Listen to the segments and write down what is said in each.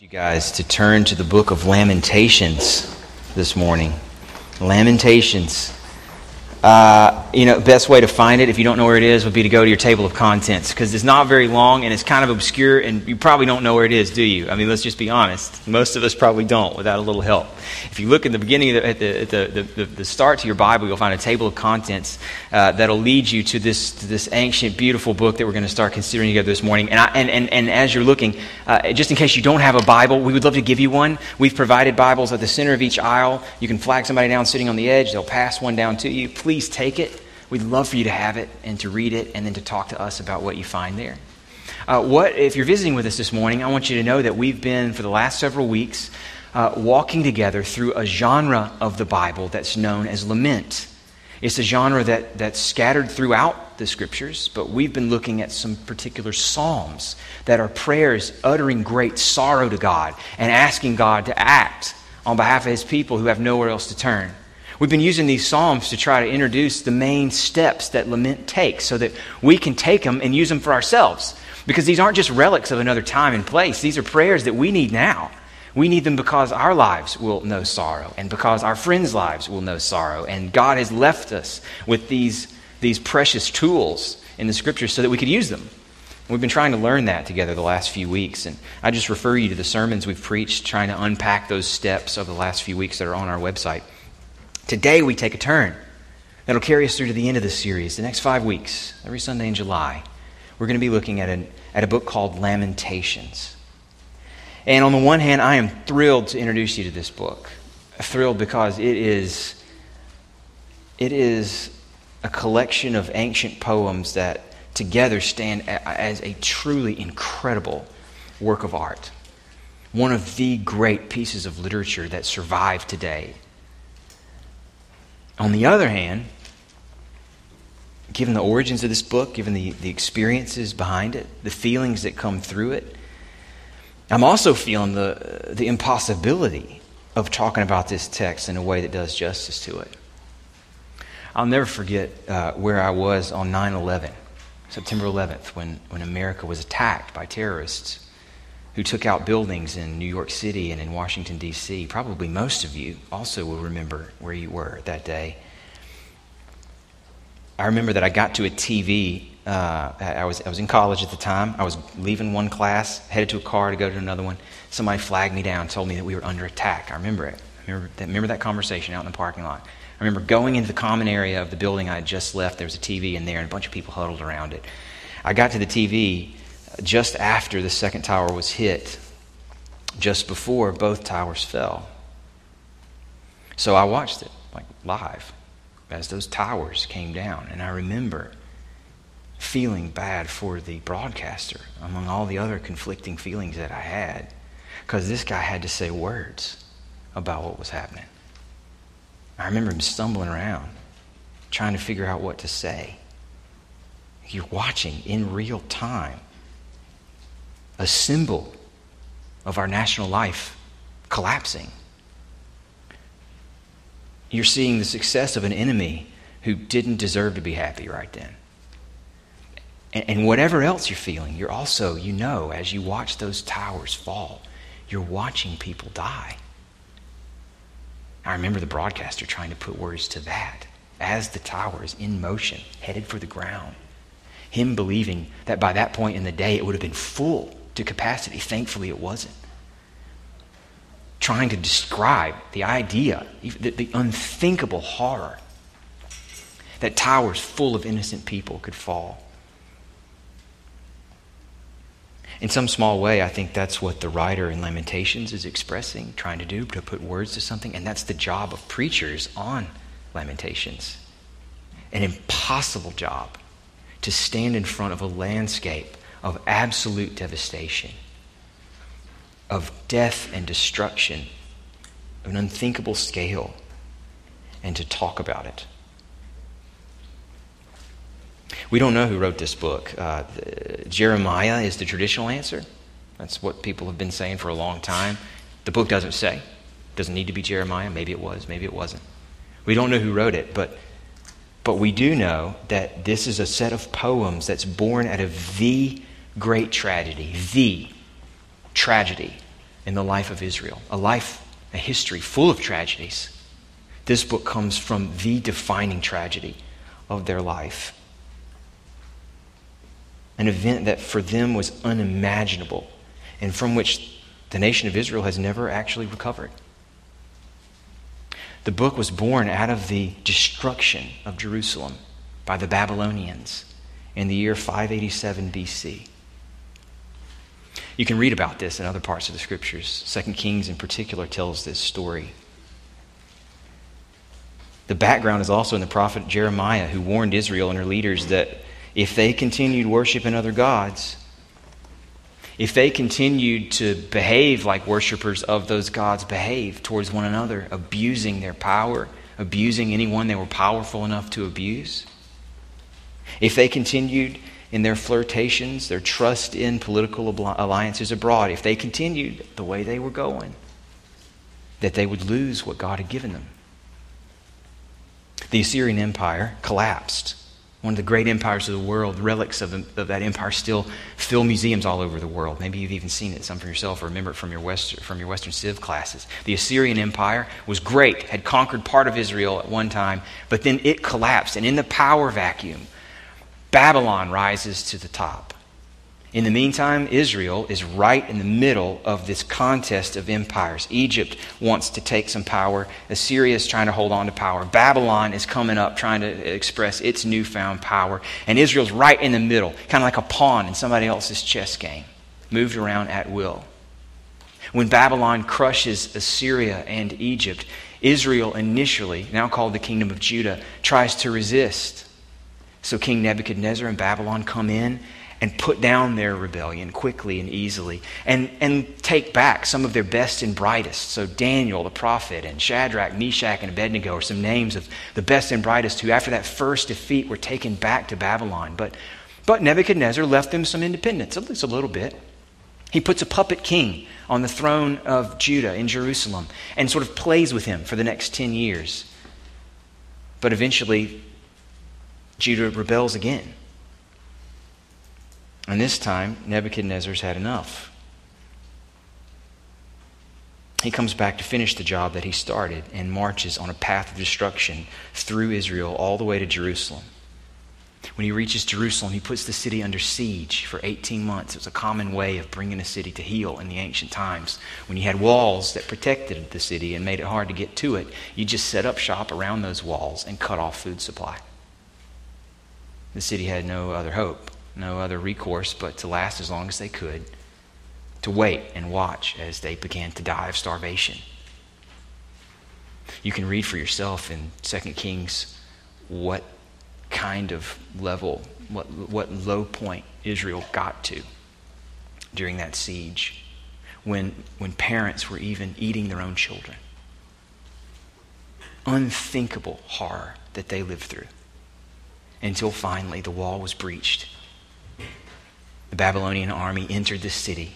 you guys to turn to the book of Lamentations this morning. Lamentations. Uh, you know, best way to find it if you don't know where it is would be to go to your table of contents because it's not very long and it's kind of obscure and you probably don't know where it is, do you? I mean, let's just be honest. Most of us probably don't without a little help. If you look in the beginning, the, at, the, at the, the, the, start to your Bible, you'll find a table of contents uh, that'll lead you to this, to this ancient, beautiful book that we're going to start considering together this morning. And, I, and, and, and as you're looking, uh, just in case you don't have a Bible, we would love to give you one. We've provided Bibles at the center of each aisle. You can flag somebody down sitting on the edge, they'll pass one down to you. Please take it. We'd love for you to have it and to read it and then to talk to us about what you find there. Uh, what, if you're visiting with us this morning, I want you to know that we've been, for the last several weeks, uh, walking together through a genre of the Bible that's known as lament. It's a genre that, that's scattered throughout the scriptures, but we've been looking at some particular psalms that are prayers uttering great sorrow to God and asking God to act on behalf of his people who have nowhere else to turn. We've been using these psalms to try to introduce the main steps that lament takes so that we can take them and use them for ourselves. Because these aren't just relics of another time and place, these are prayers that we need now. We need them because our lives will know sorrow and because our friends' lives will know sorrow. And God has left us with these, these precious tools in the scriptures so that we could use them. We've been trying to learn that together the last few weeks. And I just refer you to the sermons we've preached, trying to unpack those steps over the last few weeks that are on our website. Today, we take a turn that'll carry us through to the end of this series, the next five weeks, every Sunday in July. We're going to be looking at, an, at a book called Lamentations. And on the one hand, I am thrilled to introduce you to this book. Thrilled because it is, it is a collection of ancient poems that together stand as a truly incredible work of art. One of the great pieces of literature that survive today. On the other hand, given the origins of this book, given the, the experiences behind it, the feelings that come through it, I'm also feeling the, the impossibility of talking about this text in a way that does justice to it. I'll never forget uh, where I was on 9 11, September 11th, when, when America was attacked by terrorists who took out buildings in New York City and in Washington, D.C. Probably most of you also will remember where you were that day. I remember that I got to a TV uh, I, was, I was in college at the time. I was leaving one class, headed to a car to go to another one. Somebody flagged me down, told me that we were under attack. I remember it. I remember that, remember that conversation out in the parking lot. I remember going into the common area of the building I had just left. There was a TV in there, and a bunch of people huddled around it. I got to the TV just after the second tower was hit, just before both towers fell. So I watched it, like live, as those towers came down. And I remember feeling bad for the broadcaster among all the other conflicting feelings that I had because this guy had to say words about what was happening. I remember him stumbling around trying to figure out what to say. You're watching in real time a symbol of our national life collapsing. You're seeing the success of an enemy who didn't deserve to be happy right then. And, whatever else you're feeling, you're also, you know, as you watch those towers fall, you're watching people die. I remember the broadcaster trying to put words to that as the tower is in motion, headed for the ground. Him believing that by that point in the day it would have been full to capacity. Thankfully, it wasn't. Trying to describe the idea, the, the unthinkable horror that towers full of innocent people could fall. In some small way, I think that's what the writer in Lamentations is expressing, trying to do, to put words to something. And that's the job of preachers on Lamentations. An impossible job to stand in front of a landscape of absolute devastation, of death and destruction, of an unthinkable scale, and to talk about it. We don't know who wrote this book. Uh, Jeremiah is the traditional answer. That's what people have been saying for a long time. The book doesn't say. It doesn't need to be Jeremiah. Maybe it was, maybe it wasn't. We don't know who wrote it, but, but we do know that this is a set of poems that's born out of the great tragedy, the tragedy in the life of Israel, a life, a history full of tragedies. This book comes from the defining tragedy of their life. An event that for them was unimaginable and from which the nation of Israel has never actually recovered. The book was born out of the destruction of Jerusalem by the Babylonians in the year 587 BC. You can read about this in other parts of the scriptures. Second Kings, in particular, tells this story. The background is also in the prophet Jeremiah, who warned Israel and her leaders that if they continued worshiping other gods, if they continued to behave like worshippers of those gods behave towards one another, abusing their power, abusing anyone they were powerful enough to abuse, if they continued in their flirtations, their trust in political alliances abroad, if they continued the way they were going, that they would lose what God had given them. The Assyrian Empire collapsed one of the great empires of the world. Relics of, of, that empire still fill museums all over the world. Maybe you've even seen it, some for yourself, or remember it from your, West, from your Western Civ classes. The Assyrian Empire was great, had conquered part of Israel at one time, but then it collapsed. And in the power vacuum, Babylon rises to the top. In the meantime, Israel is right in the middle of this contest of empires. Egypt wants to take some power. Assyria is trying to hold on to power. Babylon is coming up trying to express its newfound power. And Israel's right in the middle, kind of like a pawn in somebody else's chess game, moved around at will. When Babylon crushes Assyria and Egypt, Israel initially, now called the kingdom of Judah, tries to resist. So King Nebuchadnezzar and Babylon come in and put down their rebellion quickly and easily and, and take back some of their best and brightest. So, Daniel the prophet and Shadrach, Meshach, and Abednego are some names of the best and brightest who, after that first defeat, were taken back to Babylon. But, but Nebuchadnezzar left them some independence, at least a little bit. He puts a puppet king on the throne of Judah in Jerusalem and sort of plays with him for the next 10 years. But eventually, Judah rebels again. And this time, Nebuchadnezzar's had enough. He comes back to finish the job that he started and marches on a path of destruction through Israel all the way to Jerusalem. When he reaches Jerusalem, he puts the city under siege for 18 months. It was a common way of bringing a city to heel in the ancient times. When you had walls that protected the city and made it hard to get to it, you just set up shop around those walls and cut off food supply. The city had no other hope no other recourse but to last as long as they could, to wait and watch as they began to die of starvation. You can read for yourself in 2 Kings what kind of level, what, what low point Israel got to during that siege when, when parents were even eating their own children. Unthinkable horror that they lived through until finally the wall was breached the Babylonian army entered the city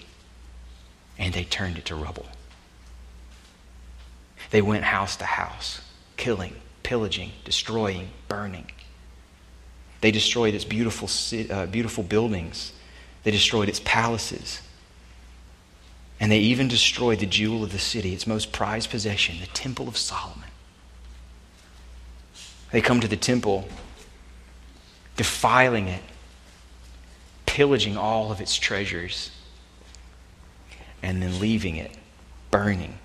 and they turned it to rubble. They went house to house, killing, pillaging, destroying, burning. They destroyed its beautiful, uh, beautiful buildings. They destroyed its palaces. And they even destroyed the jewel of the city, its most prized possession, the Temple of Solomon. They come to the temple, defiling it, pillaging all of its treasures and then leaving it burning.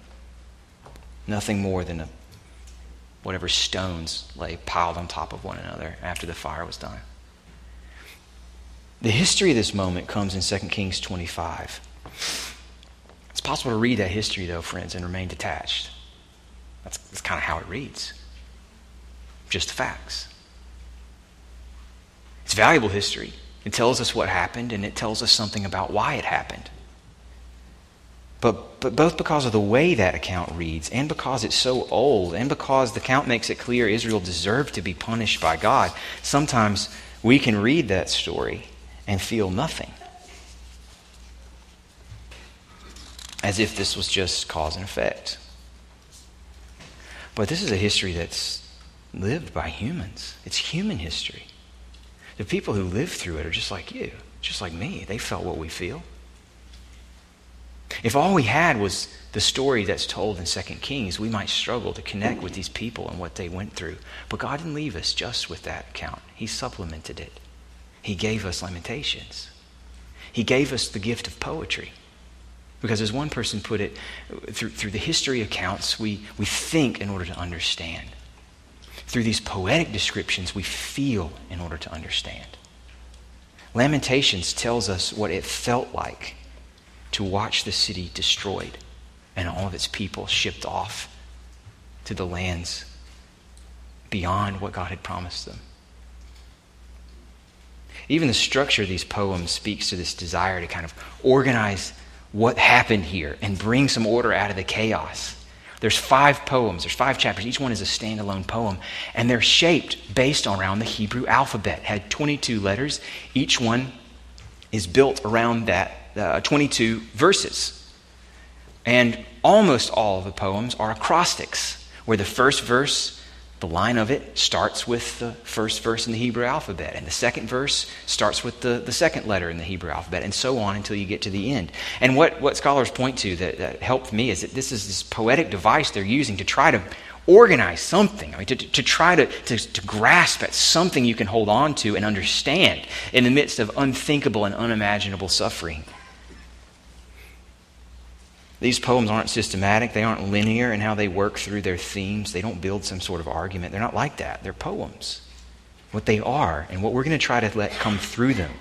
Nothing more than a, whatever stones lay piled on top of one another after the fire was done. The history of this moment comes in 2 Kings 25. It's possible to read that history, though, friends, and remain detached. That's, that's kind of how it reads. Just the facts. It's valuable history. It tells us what happened and it tells us something about why it happened. But, but both because of the way that account reads and because it's so old and because the account makes it clear Israel deserved to be punished by God, sometimes we can read that story and feel nothing. As if this was just cause and effect. But this is a history that's lived by humans, it's human history. The people who live through it are just like you, just like me. They felt what we feel. If all we had was the story that's told in 2 Kings, we might struggle to connect with these people and what they went through. But God didn't leave us just with that account, He supplemented it. He gave us Lamentations, He gave us the gift of poetry. Because as one person put it, through, through the history accounts, we, we think in order to understand. Through these poetic descriptions, we feel in order to understand. Lamentations tells us what it felt like to watch the city destroyed and all of its people shipped off to the lands beyond what God had promised them. Even the structure of these poems speaks to this desire to kind of organize what happened here and bring some order out of the chaos. There's five poems, there's five chapters. Each one is a standalone poem, and they're shaped based around the Hebrew alphabet. Had 22 letters. Each one is built around that uh, 22 verses. And almost all of the poems are acrostics, where the first verse the line of it starts with the first verse in the Hebrew alphabet, and the second verse starts with the, the second letter in the Hebrew alphabet, and so on until you get to the end. And what, what scholars point to that, that helped me is that this is this poetic device they're using to try to organize something, I mean, to, to try to, to, to grasp at something you can hold on to and understand in the midst of unthinkable and unimaginable suffering. These poems aren't systematic, they aren't linear in how they work through their themes. They don't build some sort of argument. They're not like that. They're poems. What they are, and what we're going to try to let come through them,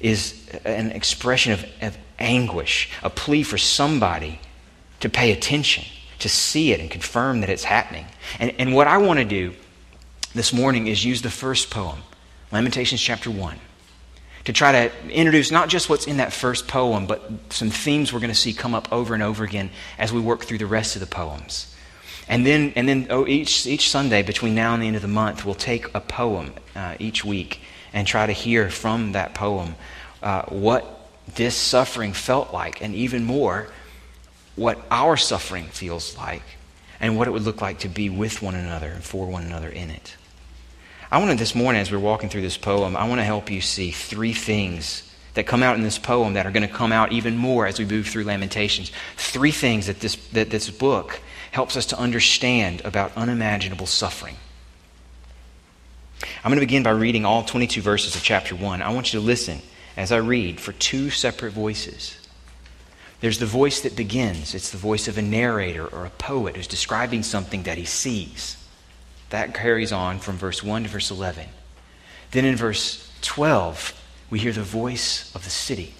is an expression of, of anguish, a plea for somebody to pay attention, to see it and confirm that it's happening. And, and what I want to do this morning is use the first poem, Lamentations chapter 1 to try to introduce not just what's in that first poem, but some themes we're going to see come up over and over again as we work through the rest of the poems. And then, and then oh, each, each Sunday between now and the end of the month, we'll take a poem uh, each week and try to hear from that poem uh, what this suffering felt like, and even more, what our suffering feels like, and what it would look like to be with one another and for one another in it. I want to, this morning, as we're walking through this poem, I want to help you see three things that come out in this poem that are going to come out even more as we move through Lamentations. Three things that this, that this book helps us to understand about unimaginable suffering. I'm going to begin by reading all 22 verses of chapter 1. I want you to listen as I read for two separate voices. There's the voice that begins, it's the voice of a narrator or a poet who's describing something that he sees. That carries on from verse 1 to verse 11. Then in verse 12, we hear the voice of the city,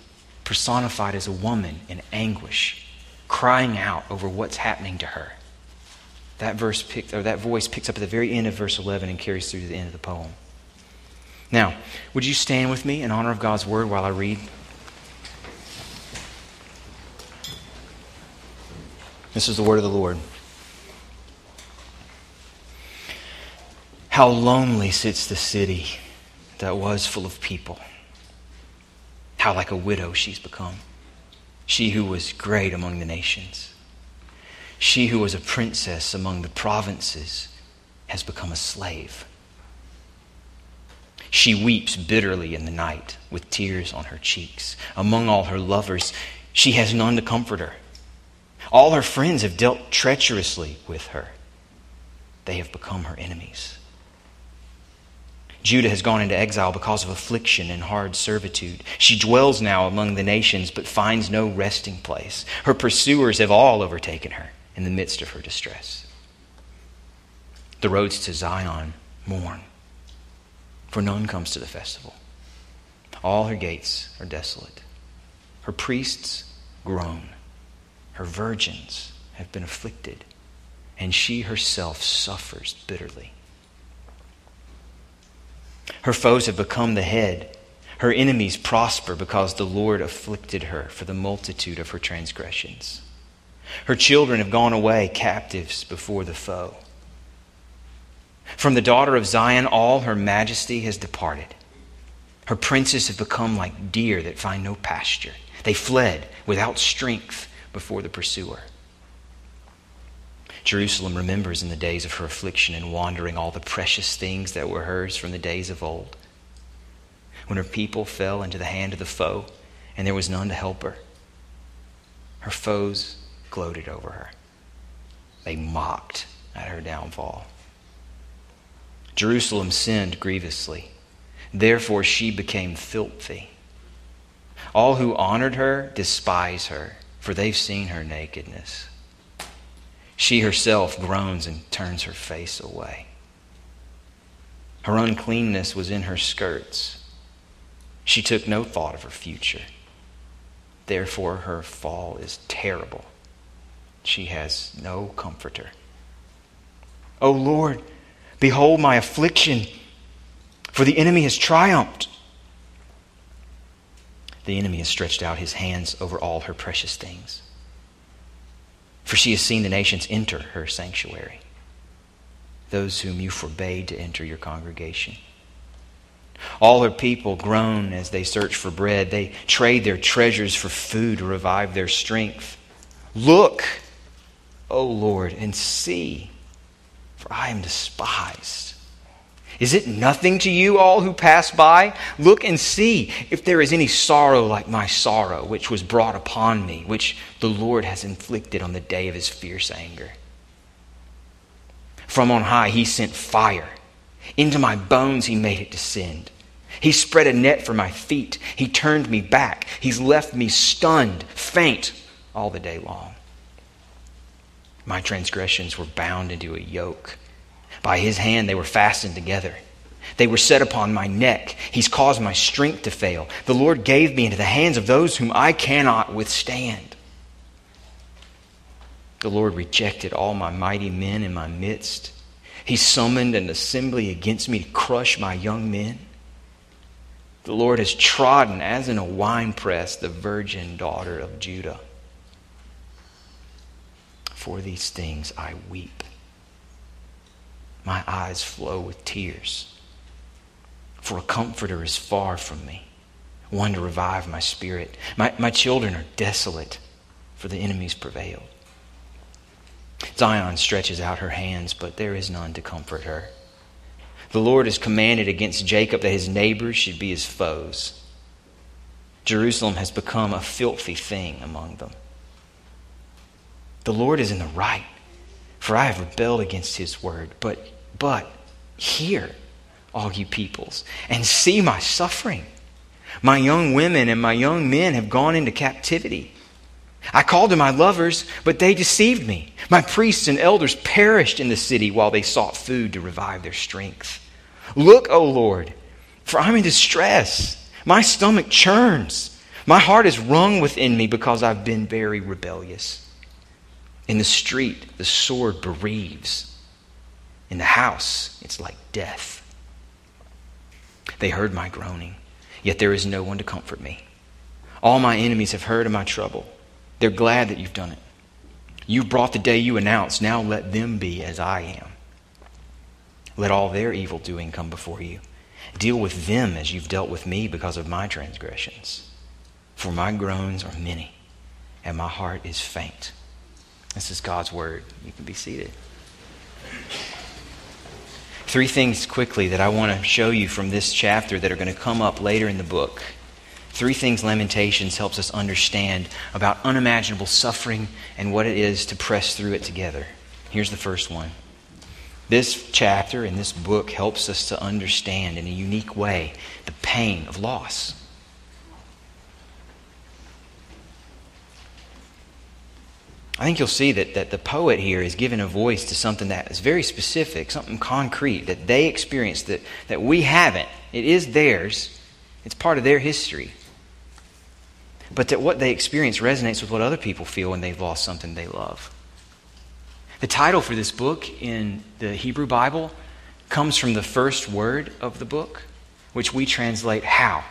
personified as a woman in anguish, crying out over what's happening to her. That verse or that voice picks up at the very end of verse 11 and carries through to the end of the poem. Now, would you stand with me in honor of God's word while I read? This is the word of the Lord. How lonely sits the city that was full of people. How like a widow she's become. She who was great among the nations. She who was a princess among the provinces has become a slave. She weeps bitterly in the night with tears on her cheeks. Among all her lovers, she has none to comfort her. All her friends have dealt treacherously with her. They have become her enemies. Judah has gone into exile because of affliction and hard servitude. She dwells now among the nations, but finds no resting place. Her pursuers have all overtaken her in the midst of her distress. The roads to Zion mourn, for none comes to the festival. All her gates are desolate. Her priests groan. Her virgins have been afflicted, and she herself suffers bitterly. Her foes have become the head. Her enemies prosper because the Lord afflicted her for the multitude of her transgressions. Her children have gone away captives before the foe. From the daughter of Zion, all her majesty has departed. Her princes have become like deer that find no pasture. They fled without strength before the pursuer. Jerusalem remembers in the days of her affliction and wandering all the precious things that were hers from the days of old. When her people fell into the hand of the foe and there was none to help her. Her foes gloated over her. They mocked at her downfall. Jerusalem sinned grievously. Therefore, she became filthy. All who honored her despise her, for they've seen her nakedness. She herself groans and turns her face away. Her uncleanness was in her skirts. She took no thought of her future. Therefore, her fall is terrible. She has no comforter. O Lord, behold my affliction, for the enemy has triumphed. The enemy has stretched out his hands over all her precious things. For she has seen the nations enter her sanctuary, those whom you forbade to enter your congregation. All her people groan as they search for bread. They trade their treasures for food to revive their strength. Look, O Lord, and see, for I am despised. Is it nothing to you, all who pass by? Look and see if there is any sorrow like my sorrow, which was brought upon me, which the Lord has inflicted on the day of his fierce anger. From on high, he sent fire. Into my bones, he made it descend. He spread a net for my feet. He turned me back. He's left me stunned, faint, all the day long. My transgressions were bound into a yoke. By his hand they were fastened together. They were set upon my neck. He's caused my strength to fail. The Lord gave me into the hands of those whom I cannot withstand. The Lord rejected all my mighty men in my midst. He summoned an assembly against me to crush my young men. The Lord has trodden as in a winepress the virgin daughter of Judah. For these things I weep. My eyes flow with tears. For a comforter is far from me, one to revive my spirit. My, my children are desolate, for the enemies prevailed. Zion stretches out her hands, but there is none to comfort her. The Lord has commanded against Jacob that his neighbors should be his foes. Jerusalem has become a filthy thing among them. The Lord is in the right, for I have rebelled against his word. But, but, hear, all you peoples, and see my suffering. My young women and my young men have gone into captivity. I called to my lovers, but they deceived me. My priests and elders perished in the city while they sought food to revive their strength. Look, O Lord, for I'm in distress. My stomach churns. My heart is wrung within me because I've been very rebellious. In the street, the sword bereaves. In the house, it's like death. They heard my groaning, yet there is no one to comfort me. All my enemies have heard of my trouble. They're glad that you've done it. You've brought the day you announced. Now let them be as I am. Let all their evil doing come before you. Deal with them as you've dealt with me because of my transgressions. For my groans are many, and my heart is faint. This is God's word. You can be seated. Three things quickly that I want to show you from this chapter that are going to come up later in the book. Three things Lamentations helps us understand about unimaginable suffering and what it is to press through it together. Here's the first one. This chapter in this book helps us to understand in a unique way the pain of loss. I think you'll see that, that the poet here is giving a voice to something that is very specific, something concrete that they experienced that, that we haven't. It is theirs, it's part of their history but that what they experience resonates with what other people feel when they've lost something they love. The title for this book in the Hebrew Bible comes from the first word of the book, which we translate how.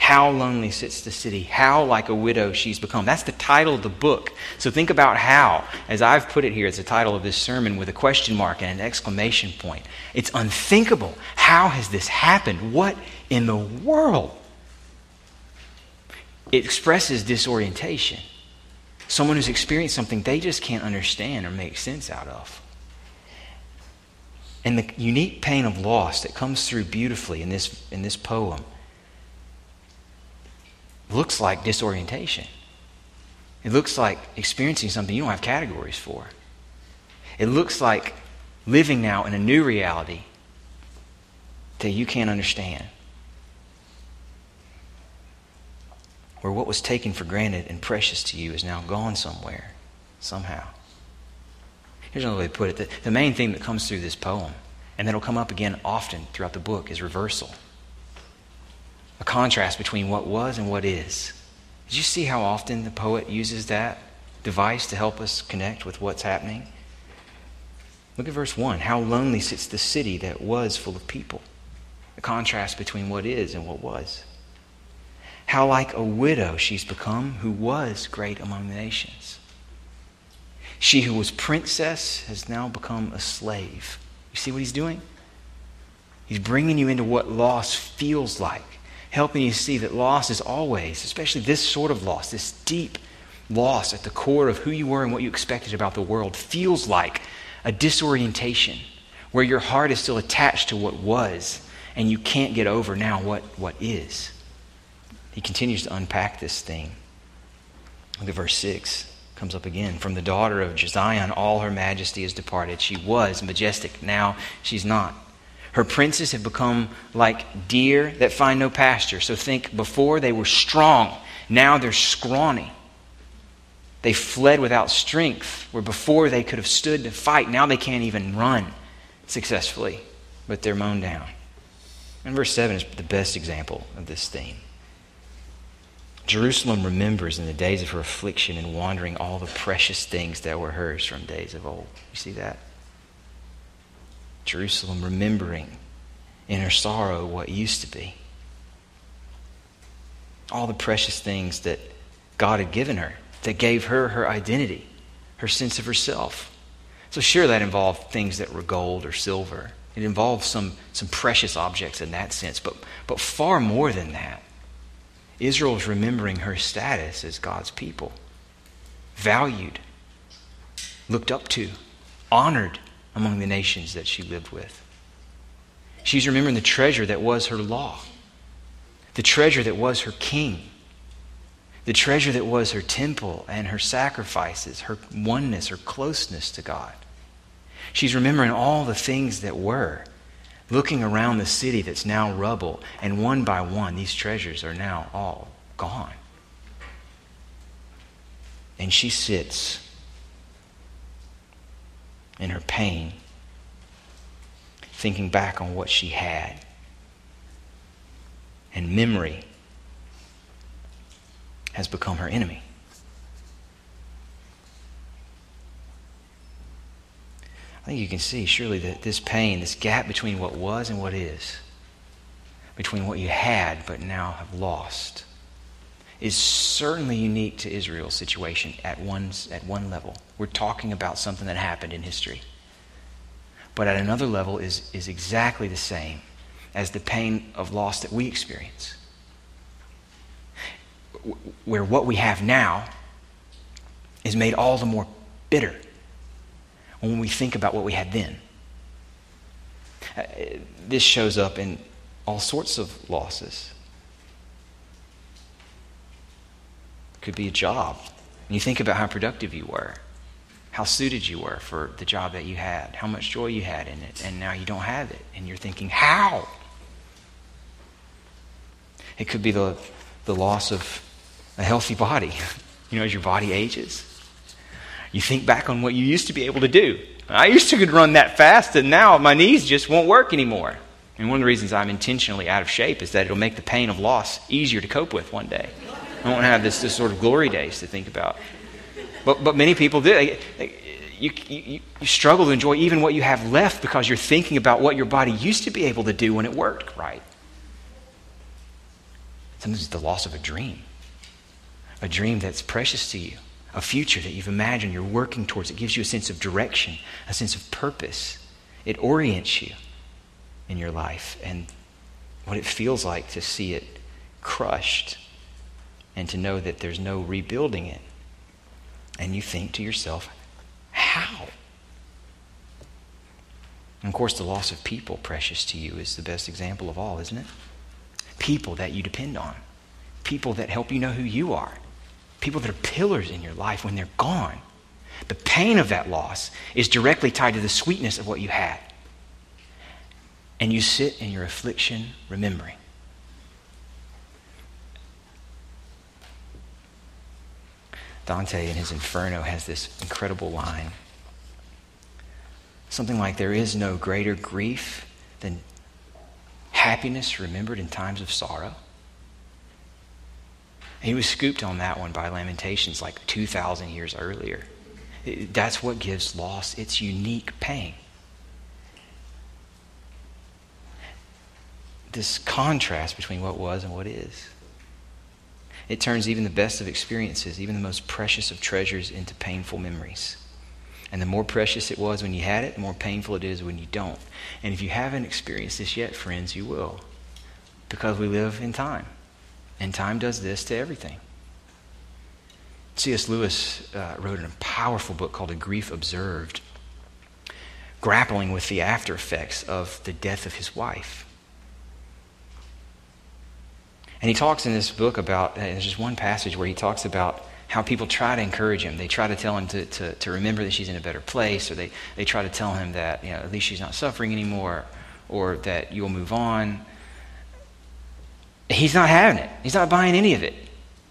How lonely sits the city. How like a widow she's become. That's the title of the book. So think about how, as I've put it here, it's the title of this sermon with a question mark and an exclamation point. It's unthinkable. How has this happened? What in the world? it expresses disorientation. Someone who's experienced something they just can't understand or make sense out of. And the unique pain of loss that comes through beautifully in this, in this poem looks like disorientation. It looks like experiencing something you don't have categories for. It looks like living now in a new reality that you can't understand. Where what was taken for granted and precious to you is now gone somewhere, somehow. Here's another way to put it the, the main thing that comes through this poem, and that'll come up again often throughout the book, is reversal. A contrast between what was and what is. Did you see how often the poet uses that device to help us connect with what's happening? Look at verse 1. How lonely sits the city that was full of people. The contrast between what is and what was. How like a widow she's become who was great among the nations. She who was princess has now become a slave. You see what he's doing? He's bringing you into what loss feels like helping you see that loss is always, especially this sort of loss, this deep loss at the core of who you were and what you expected about the world, feels like a disorientation where your heart is still attached to what was and you can't get over now what, what is. He continues to unpack this thing. Look at verse 6. Comes up again. From the daughter of Zion, all her majesty is departed. She was majestic. Now she's not. Her princes have become like deer that find no pasture. So think before they were strong, now they're scrawny. They fled without strength, where before they could have stood to fight, now they can't even run successfully, but they're mown down. And verse 7 is the best example of this theme. Jerusalem remembers in the days of her affliction and wandering all the precious things that were hers from days of old. You see that? Jerusalem, remembering in her sorrow what used to be. All the precious things that God had given her, that gave her her identity, her sense of herself. So, sure, that involved things that were gold or silver. It involved some, some precious objects in that sense. But, but far more than that, Israel is remembering her status as God's people, valued, looked up to, honored among the nations that she lived with. She's remembering the treasure that was her law, the treasure that was her king, the treasure that was her temple and her sacrifices, her oneness, her closeness to God. She's remembering all the things that were, looking around the city that's now rubble, and one by one, these treasures are now all gone. And she sits in her pain, thinking back on what she had. And memory has become her enemy. I think you can see, surely, that this pain, this gap between what was and what is, between what you had but now have lost, is certainly unique to Israel's situation at one, at one level. We're talking about something that happened in history. But at another level is, is exactly the same as the pain of loss that we experience. Where what we have now is made all the more bitter when we think about what we had then. Uh, this shows up in all sorts of losses. Could be a job. And you think about how productive you were, how suited you were for the job that you had, how much joy you had in it, and now you don't have it. And you're thinking, how? It could be the, the loss of a healthy body. You know, as your body ages, you think back on what you used to be able to do. I used to could run that fast, and now my knees just won't work anymore. And one of the reasons I'm intentionally out of shape is that it'll make the pain of loss easier to cope with one day. I won't have this, this sort of glory days to think about. But, but many people do. You, you, you struggle to enjoy even what you have left because you're thinking about what your body used to be able to do when it worked right. Sometimes it's the loss of a dream, a dream that's precious to you, a future that you've imagined you're working towards. It gives you a sense of direction, a sense of purpose. It orients you in your life and what it feels like to see it crushed and to know that there's no rebuilding it. And you think to yourself, how? And of course, the loss of people precious to you is the best example of all, isn't it? People that you depend on, people that help you know who you are, people that are pillars in your life when they're gone. The pain of that loss is directly tied to the sweetness of what you had. And you sit in your affliction remembering. Dante in his Inferno has this incredible line. Something like, There is no greater grief than happiness remembered in times of sorrow. He was scooped on that one by Lamentations like 2,000 years earlier. That's what gives loss its unique pain. This contrast between what was and what is. It turns even the best of experiences, even the most precious of treasures, into painful memories. And the more precious it was when you had it, the more painful it is when you don't. And if you haven't experienced this yet, friends, you will. Because we live in time. And time does this to everything. C.S. Lewis uh, wrote a powerful book called A Grief Observed, grappling with the after effects of the death of his wife. And he talks in this book about, there's just one passage where he talks about how people try to encourage him. They try to tell him to, to, to remember that she's in a better place, or they, they try to tell him that you know, at least she's not suffering anymore, or that you'll move on. He's not having it. He's not buying any of it.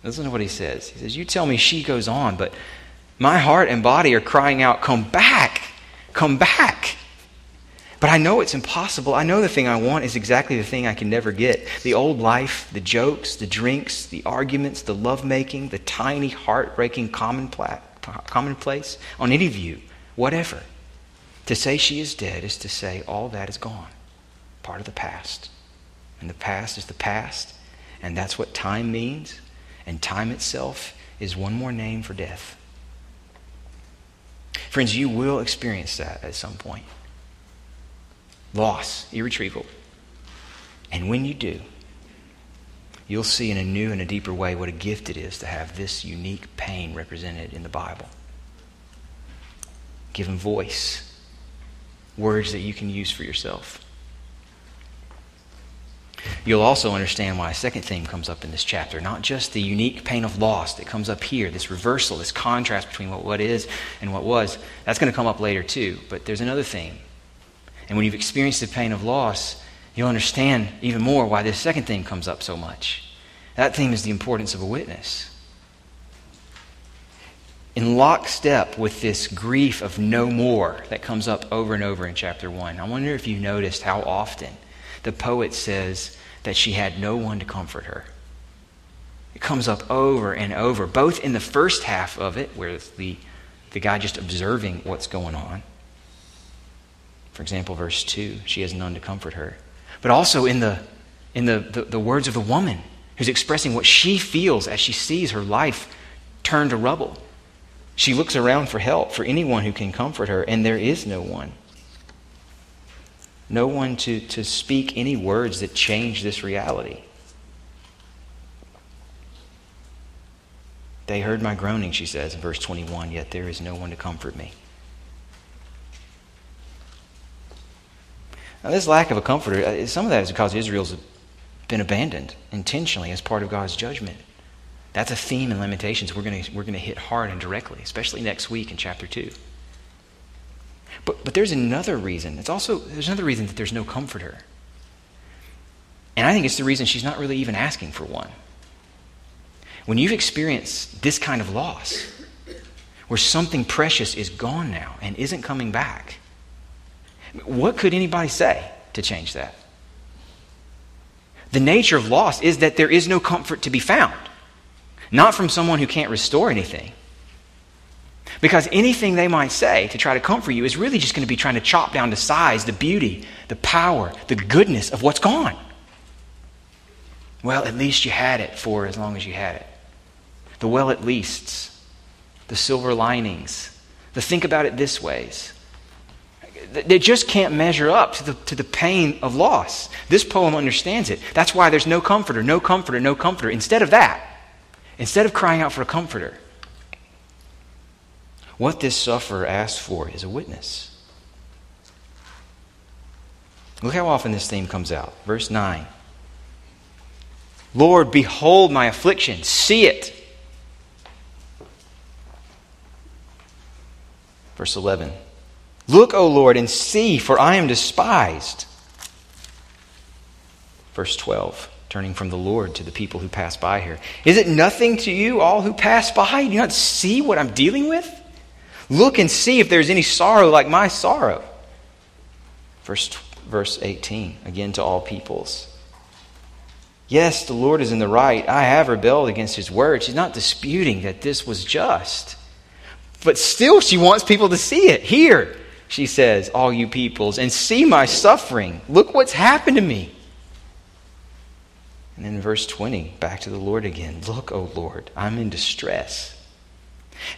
Listen to what he says. He says, You tell me she goes on, but my heart and body are crying out, Come back! Come back! But I know it's impossible. I know the thing I want is exactly the thing I can never get. The old life, the jokes, the drinks, the arguments, the lovemaking, the tiny, heartbreaking commonplace on any view, whatever. To say she is dead is to say all that is gone, part of the past. And the past is the past, and that's what time means. And time itself is one more name for death. Friends, you will experience that at some point. Loss, irretrievable. And when you do, you'll see in a new and a deeper way what a gift it is to have this unique pain represented in the Bible. Given voice, words that you can use for yourself. You'll also understand why a second theme comes up in this chapter. Not just the unique pain of loss that comes up here, this reversal, this contrast between what, what is and what was. That's going to come up later too. But there's another theme. And when you've experienced the pain of loss, you'll understand even more why this second theme comes up so much. That theme is the importance of a witness. In lockstep with this grief of no more that comes up over and over in chapter 1, I wonder if you noticed how often the poet says that she had no one to comfort her. It comes up over and over, both in the first half of it, where the, the guy just observing what's going on. For example, verse 2, she has none to comfort her. But also in the, in the, the, the words of the woman who's expressing what she feels as she sees her life turn to rubble. She looks around for help, for anyone who can comfort her, and there is no one no one to, to speak any words that change this reality. They heard my groaning, she says in verse 21, yet there is no one to comfort me. Now, this lack of a comforter, uh, some of that is because Israel's been abandoned intentionally as part of God's judgment. That's a theme in Lamentations we're going we're to hit hard and directly, especially next week in chapter 2. But, but there's another reason. It's also, there's another reason that there's no comforter. And I think it's the reason she's not really even asking for one. When you've experienced this kind of loss, where something precious is gone now and isn't coming back, what could anybody say to change that? The nature of loss is that there is no comfort to be found, not from someone who can't restore anything, because anything they might say to try to comfort you is really just going to be trying to chop down the size the beauty, the power, the goodness of what's gone. Well, at least you had it for as long as you had it. The well at leasts, the silver linings, the think about it this ways they just can't measure up to the, to the pain of loss. This poem understands it. That's why there's no comforter, no comforter, no comforter. Instead of that, instead of crying out for a comforter, what this sufferer asks for is a witness. Look how often this theme comes out. Verse 9 Lord, behold my affliction, see it. Verse 11 Look, O Lord, and see, for I am despised. Verse 12 turning from the Lord to the people who pass by here. Is it nothing to you, all who pass by? Do you not see what I'm dealing with? Look and see if there's any sorrow like my sorrow. Verse, verse 18, again to all peoples. Yes, the Lord is in the right. I have rebelled against his word. She's not disputing that this was just. But still, she wants people to see it. Here, she says, all you peoples, and see my suffering. Look what's happened to me. And then verse 20, back to the Lord again. Look, O Lord, I'm in distress.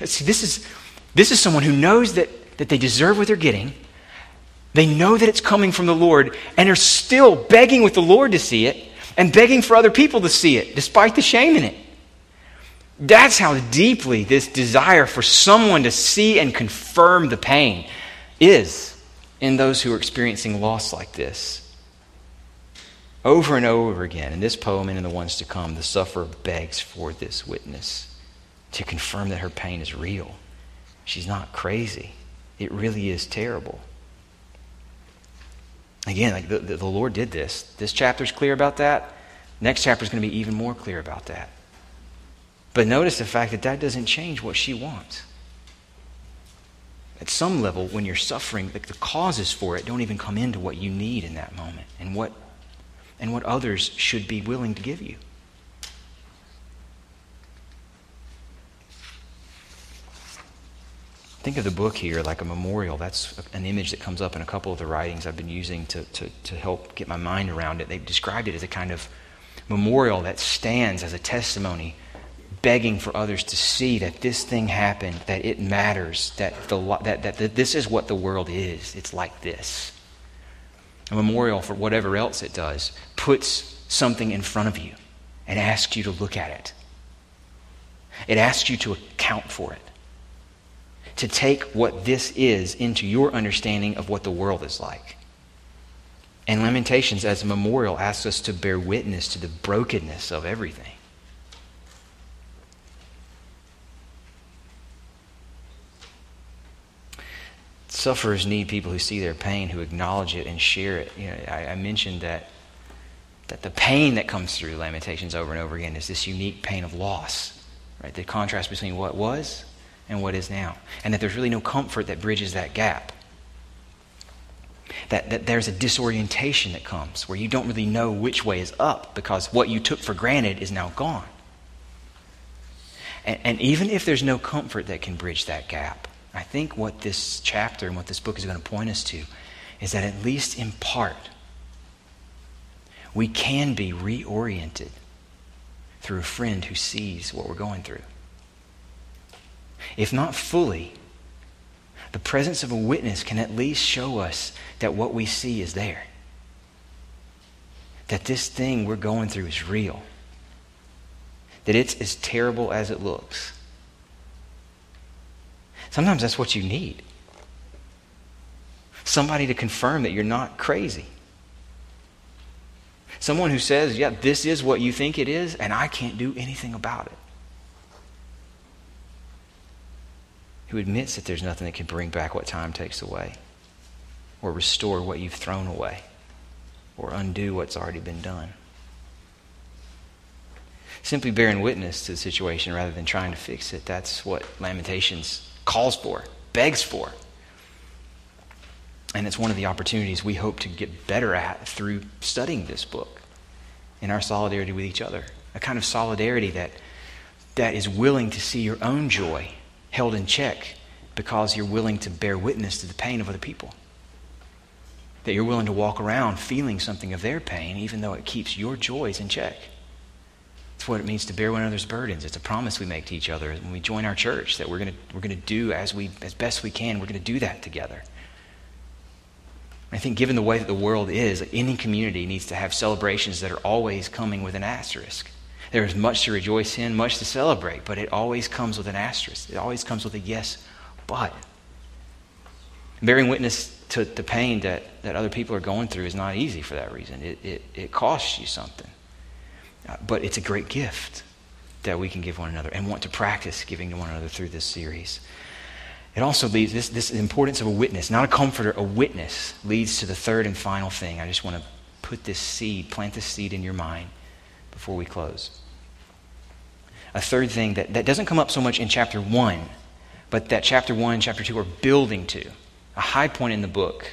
See, this is, this is someone who knows that, that they deserve what they're getting. They know that it's coming from the Lord and are still begging with the Lord to see it and begging for other people to see it, despite the shame in it. That's how deeply this desire for someone to see and confirm the pain is in those who are experiencing loss like this. Over and over again, in this poem and in the ones to come, the sufferer begs for this witness to confirm that her pain is real. She's not crazy. It really is terrible. Again, like the, the, the Lord did this. This chapter is clear about that. Next chapter is going to be even more clear about that. But notice the fact that that doesn't change what she wants. At some level, when you're suffering, like the causes for it don't even come into what you need in that moment and what and what others should be willing to give you. Think of the book here like a memorial. That's an image that comes up in a couple of the writings I've been using to, to, to help get my mind around it. They've described it as a kind of memorial that stands as a testimony, begging for others to see that this thing happened, that it matters, that, the, that, that, that this is what the world is. It's like this a memorial for whatever else it does, puts something in front of you and asks you to look at it. It asks you to account for it, to take what this is into your understanding of what the world is like. And Lamentations, as a memorial, asks us to bear witness to the brokenness of everything. Sufferers need people who see their pain, who acknowledge it and share it. You know, I, I mentioned that that the pain that comes through Lamentations over and over again is this unique pain of loss, right? The contrast between what was and what is now, and that there's really no comfort that bridges that gap. That, that there's a disorientation that comes where you don't really know which way is up because what you took for granted is now gone. And, and even if there's no comfort that can bridge that gap, I think what this chapter and what this book is going to point us to is that at least in part, we can be reoriented through a friend who sees what we're going through. If not fully, the presence of a witness can at least show us that what we see is there. That this thing we're going through is real. That it's as terrible as it looks. Sometimes that's what you need. Somebody to confirm that you're not crazy. Someone who says, yeah, this is what you think it is, and I can't do anything about it. Who admits that there's nothing that can bring back what time takes away, or restore what you've thrown away, or undo what's already been done. Simply bearing witness to the situation rather than trying to fix it, that's what Lamentations calls for, begs for. And it's one of the opportunities we hope to get better at through studying this book in our solidarity with each other. A kind of solidarity that, that is willing to see your own joy held in check because you're willing to bear witness to the pain of other people. That you're willing to walk around feeling something of their pain, even though it keeps your joys in check. What it means to bear one another's burdens. It's a promise we make to each other when we join our church that we're going to we're to do as we as best we can. We're going to do that together. I think, given the way that the world is, any community needs to have celebrations that are always coming with an asterisk. There is much to rejoice in, much to celebrate, but it always comes with an asterisk. It always comes with a yes, but. Bearing witness to the pain that, that other people are going through is not easy for that reason. It, it, it costs you something. Uh, but it's a great gift that we can give one another and want to practice giving to one another through this series. It also leads, this, this importance of a witness, not a comforter, a witness, leads to the third and final thing. I just want to put this seed, plant this seed in your mind before we close. A third thing that, that doesn't come up so much in chapter 1, but that chapter 1 and chapter 2 are building to, a high point in the book.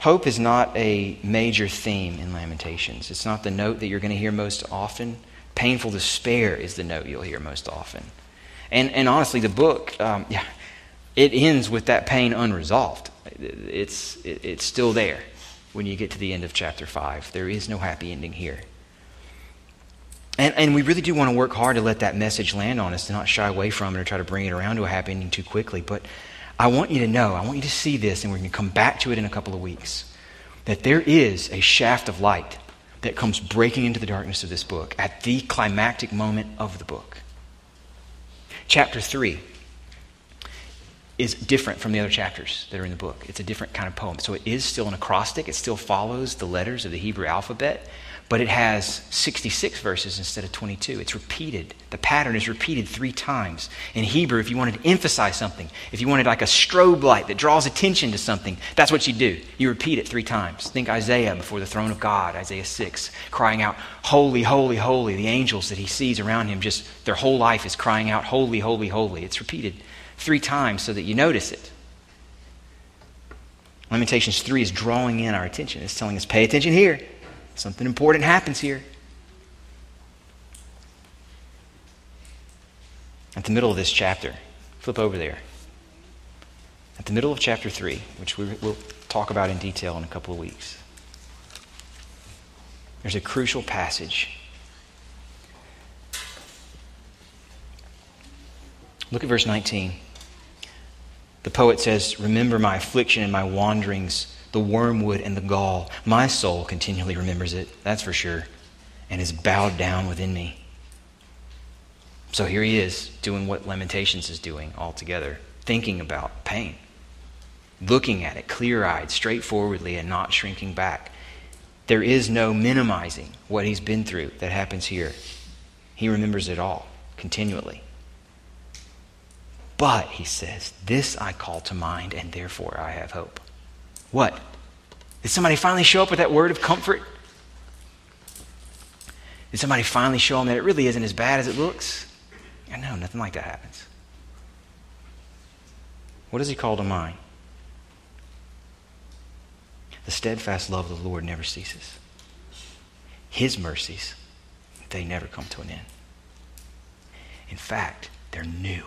Hope is not a major theme in Lamentations. It's not the note that you're going to hear most often. Painful despair is the note you'll hear most often. And, and honestly, the book, um, yeah, it ends with that pain unresolved. It's, it, it's still there when you get to the end of chapter 5. There is no happy ending here. And, and we really do want to work hard to let that message land on us, to not shy away from it or try to bring it around to a happy ending too quickly. But I want you to know, I want you to see this, and we're going to come back to it in a couple of weeks, that there is a shaft of light that comes breaking into the darkness of this book at the climactic moment of the book. Chapter 3 is different from the other chapters that are in the book. It's a different kind of poem. So it is still an acrostic, it still follows the letters of the Hebrew alphabet, but it has 66 verses instead of 22. It's repeated. The pattern is repeated three times. In Hebrew, if you wanted to emphasize something, if you wanted like a strobe light that draws attention to something, that's what you do. You repeat it three times. Think Isaiah before the throne of God, Isaiah 6, crying out, Holy, holy, holy. The angels that he sees around him, just their whole life is crying out, Holy, holy, holy. It's repeated three times so that you notice it. Lamentations 3 is drawing in our attention. It's telling us, pay attention here. Something important happens here. At the middle of this chapter, flip over there. At the middle of chapter 3, which we will talk about in detail in a couple of weeks, there's a crucial passage. Look at verse 19. The poet says, Remember my affliction and my wanderings the wormwood and the gall. My soul continually remembers it, that's for sure, and is bowed down within me. So here he is doing what Lamentations is doing altogether, thinking about pain, looking at it clear eyed, straightforwardly, and not shrinking back. There is no minimizing what he's been through that happens here. He remembers it all continually. But, he says, this I call to mind, and therefore I have hope. What? Did somebody finally show up with that word of comfort? Did somebody finally show them that it really isn't as bad as it looks? I know, nothing like that happens. What does he call to mind? The steadfast love of the Lord never ceases. His mercies, they never come to an end. In fact, they're new.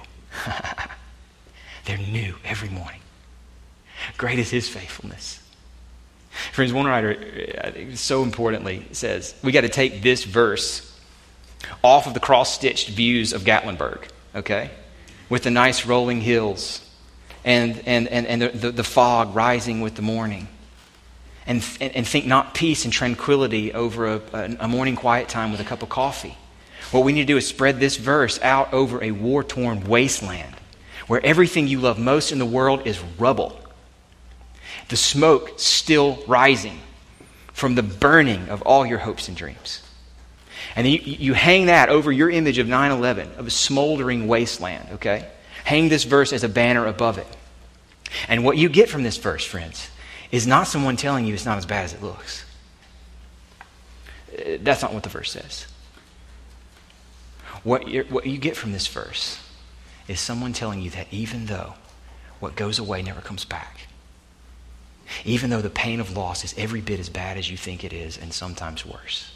they're new every morning. Great is his faithfulness. Friends, one writer, so importantly, says we got to take this verse off of the cross stitched views of Gatlinburg, okay? With the nice rolling hills and, and, and, and the, the, fog rising with the morning. And, and, and, think not peace and tranquility over a, a morning quiet time with a cup of coffee. What we need to do is spread this verse out over a war torn wasteland where everything you love most in the world is rubble the smoke still rising from the burning of all your hopes and dreams. And you, you hang that over your image of 9 11, of a smoldering wasteland, okay? Hang this verse as a banner above it. And what you get from this verse, friends, is not someone telling you it's not as bad as it looks. Uh, that's not what the verse says. What, what you get from this verse is someone telling you that even though what goes away never comes back, even though the pain of loss is every bit as bad as you think it is, and sometimes worse.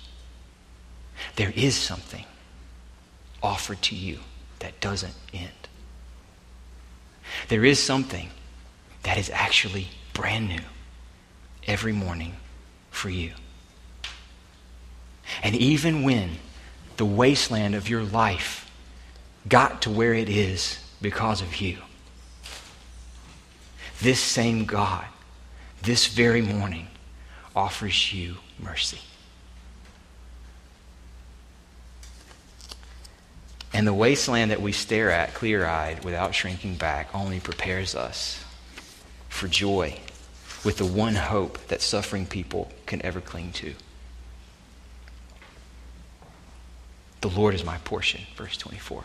There is something offered to you that doesn't end. There is something that is actually brand new every morning for you. And even when the wasteland of your life got to where it is because of you, this same God this very morning offers you mercy. And the wasteland that we stare at clear eyed without shrinking back only prepares us for joy with the one hope that suffering people can ever cling to. The Lord is my portion, verse 24.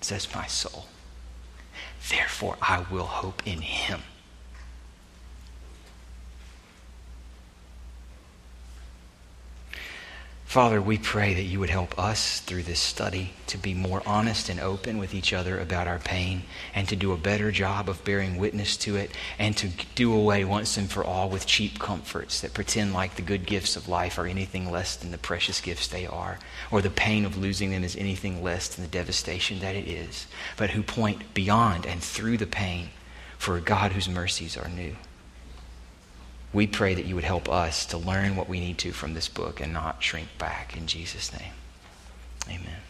says my soul. Therefore, I will hope in him. Father, we pray that you would help us through this study to be more honest and open with each other about our pain and to do a better job of bearing witness to it and to do away once and for all with cheap comforts that pretend like the good gifts of life are anything less than the precious gifts they are or the pain of losing them is anything less than the devastation that it is, but who point beyond and through the pain for a God whose mercies are new we pray that you would help us to learn what we need to from this book and not shrink back. In Jesus' name, amen.